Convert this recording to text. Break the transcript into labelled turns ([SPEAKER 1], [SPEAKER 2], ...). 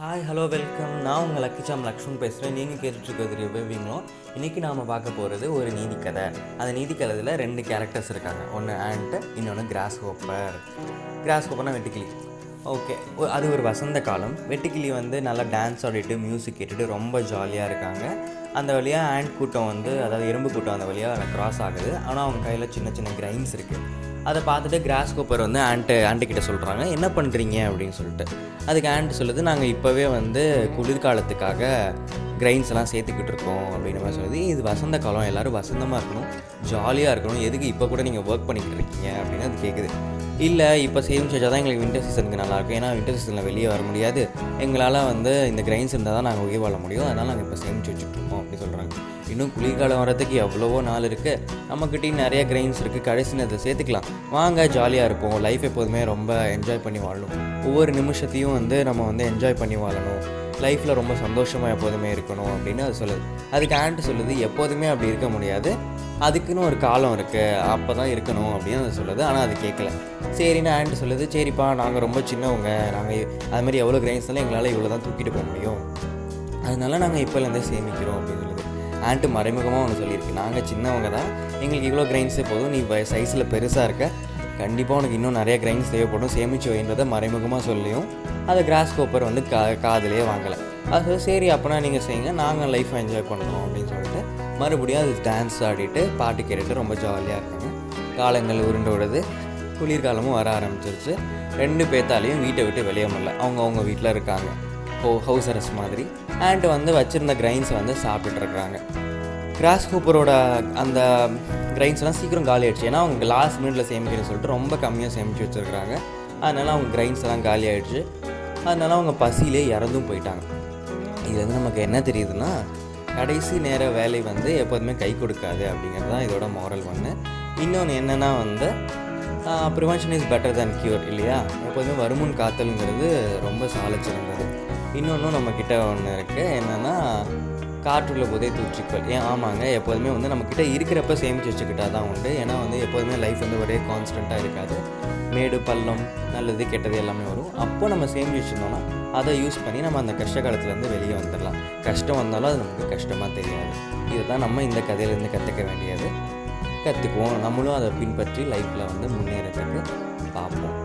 [SPEAKER 1] Hi hello welcome நான் உங்கள் லக்கிச்சாம் லக்ஷ்மண் பேசுகிறேன் நீங்கள் கேட்டுட்ருக்கிறது ரிவ்யூவிங்களும் இன்றைக்கி நாம் பார்க்க போகிறது ஒரு நீதி கதை. அந்த நீதி கதையில் ரெண்டு கேரக்டர்ஸ் இருக்காங்க. ஒன்று ஆண்ட்டு இன்னொன்று கிராஸ் ஹோப்பர் கிராஸ் ஹோப்பர்னா வெட்டுக்கிளி ஓகே. அது ஒரு வசந்த காலம். வெட்டுக்கிளி வந்து நல்லா டான்ஸ் ஆடிட்டு மியூசிக் கேட்டுட்டு ரொம்ப ஜாலியாக இருக்காங்க. அந்த வழியாக ஆண்ட் கூட்டம் வந்து அதாவது எறும்பு கூட்டம் அந்த வழியாக க்ராஸ் ஆகுது. ஆனால் அவங்க கையில் சின்ன சின்ன கிரைன்ஸ் இருக்குது அதை பார்த்துட்டு கிராஸ் கோப்பர் வந்து ஆண்ட்டு ஆண்ட்டுக்கிட்ட சொல்கிறாங்க என்ன பண்ணுறீங்க அப்படின்னு சொல்லிட்டு. அதுக்கு ஆண்ட் சொல்லுது நாங்கள் இப்போவே வந்து குளிர்காலத்துக்காக கிரைன்ஸ் எல்லாம் சேர்த்துக்கிட்டு இருக்கோம் அப்படின்ற மாதிரி சொல்லுது. இது வசந்த காலம் எல்லோரும் வசந்தமாக இருக்கணும் ஜாலியாக இருக்கணும். எதுக்கு இப்போ கூட நீங்கள் ஒர்க் பண்ணிக்கிட்டு இருக்கீங்க அப்படின்னு அது கேட்குது இல்லை இப்போ சேவிங்ஸ் வச்சா தான் எங்களுக்கு வின்டர் சீசனுக்கு நல்லாயிருக்கும் ஏன்னா வின்டர் சீசனில் வெளியே வர முடியாது. எங்களால் வந்து இந்த கிரைன்ஸ் இருந்தால் தான் நாங்கள் உயிர் வாழ முடியும். அதனால் நாங்கள் இப்போ சேமிச்சு வச்சுட்ருக்கோம் அப்படி சொல்கிறாங்க இன்னும் குளிர்காலம் வரதுக்கு எவ்வளவோ நாள் இருக்குது நம்மக்கிட்டையும் நிறைய கிரைன்ஸ் இருக்குது கடைசி நேரத்தை சேர்த்துக்கலாம். வாங்க ஜாலியாக இருப்போம். லைஃப் எப்போதுமே ரொம்ப என்ஜாய் பண்ணி வாழணும். ஒவ்வொரு நிமிஷத்தையும் வந்து நம்ம வந்து என்ஜாய் பண்ணி வாழணும். லைஃப்பில் ரொம்ப சந்தோஷமாக எப்போதுமே இருக்கணும் அப்படின்னு அது சொல்லுது. அதுக்கு ஆண்ட் சொல்லுது எப்போதுமே அப்படி இருக்க முடியாது. அதுக்குன்னு ஒரு காலம் இருக்குது அப்போ தான் இருக்கணும் அப்படின்னு அது சொல்லுது. ஆனால் அது கேட்கல சரின்னு ஆண்ட் சொல்லுது சரிப்பா நாங்கள் ரொம்ப சின்னவங்க. நாங்கள் அது மாதிரி எவ்வளோ கிரைன்ஸ்னாலும் எங்களால் இவ்வளோ தான் தூக்கிட்டு போக முடியும். அதனால நாங்கள் இப்போலேருந்தே சேமிக்கிறோம் அப்படின்னு சொல்லுது. ஆண்ட்டு மறைமுகமாக ஒன்று சொல்லியிருக்கு. நாங்கள் சின்னவங்க தான். எங்களுக்கு இவ்வளோ கிரைன்ஸே போதும். நீ சைஸில் பெருசாக இருக்க. கண்டிப்பாக உனக்கு இன்னும் நிறைய கிரைன்ஸ் தேவைப்படும். சேமிச்சு வைன்றதை மறைமுகமாக சொல்லியும் அதை கிராஸ் கோப்பர் வந்து கா காதிலே வாங்கலை. அது சரி அப்போனா நீங்கள் செய்யுங்க. நாங்கள் லைஃப்பை என்ஜாய் பண்ணுறோம் அப்படின்னு சொல்லிட்டு மறுபடியும் அது டான்ஸ் ஆடிட்டு பாட்டு கேட்டுட்டு ரொம்ப ஜாலியாக இருக்காங்க. காலங்கள் உருண்டு விடுது குளிர்காலமும் வர ஆரம்பிச்சிருச்சு. ரெண்டு பேத்தாலையும் வீட்டை விட்டு வெளியே முடியல அவங்க அவங்க வீட்டில் இருக்காங்க. ஹோ ஹவுஸ் அரெஸ்ட் மாதிரி. அண்ட் வந்து வச்சுருந்த கிரைன்ஸை வந்து சாப்பிட்டுட்டு இருக்காங்க கிராஸ் கூப்பரோட அந்த கிரைன்ஸ்லாம் சீக்கிரம் காலி ஆயிடுச்சு. ஏன்னா அவங்க லாஸ்ட் மினிட்ல சேமிக்கணும்னு சொல்லிட்டு ரொம்ப கம்மியாக சேமித்து வச்சுருக்காங்க அதனால அவங்க கிரைன்ஸ் எல்லாம் காலி ஆயிடுச்சு. அதனால அவங்க பசியிலே இறந்தும் போயிட்டாங்க. இதுலேருந்து நமக்கு என்ன தெரியுதுன்னா கடைசி நேர வேலை வந்து எப்போதுமே கை கொடுக்காது அப்படிங்கிறது தான் இதோட மாரல் ஒன்று இன்னொன்று என்னென்னா வந்து prevention is better than cure இல்லையா? எப்போதுமே வருமுன் காத்தலுங்கிறது ரொம்ப சாலச்சிறந்தது. இன்னொன்றும் நம்மக்கிட்ட ஒன்று இருக்குது என்னென்னா காற்றுள்ள போதே தூற்றிக்கொள். ஏன்? ஆமாங்க. எப்போதுமே வந்து நம்மக்கிட்ட இருக்கிறப்ப சேமித்து வச்சுக்கிட்டா தான் உண்டு. ஏன்னா வந்து எப்போதுமே லைஃப் வந்து ஒரே கான்ஸ்டண்ட்டாக இருக்காது. மேடு பள்ளம் நல்லது கெட்டது எல்லாமே வரும். அப்போ நம்ம சேமித்து வச்சுருந்தோம்னா அதை யூஸ் பண்ணி நம்ம அந்த கஷ்ட காலத்துலேருந்து வெளியே வந்துடலாம் கஷ்டம் வந்தாலும் அது நமக்கு கஷ்டமாக தெரியாது. இதுதான் நம்ம இந்த கதையிலேருந்து கற்றுக்க வேண்டியது. கற்றுக்குவோம் நம்மளும் அதை பின்பற்றி லைஃப்பில் வந்து முன்னேறதுக்கு பார்ப்போம்.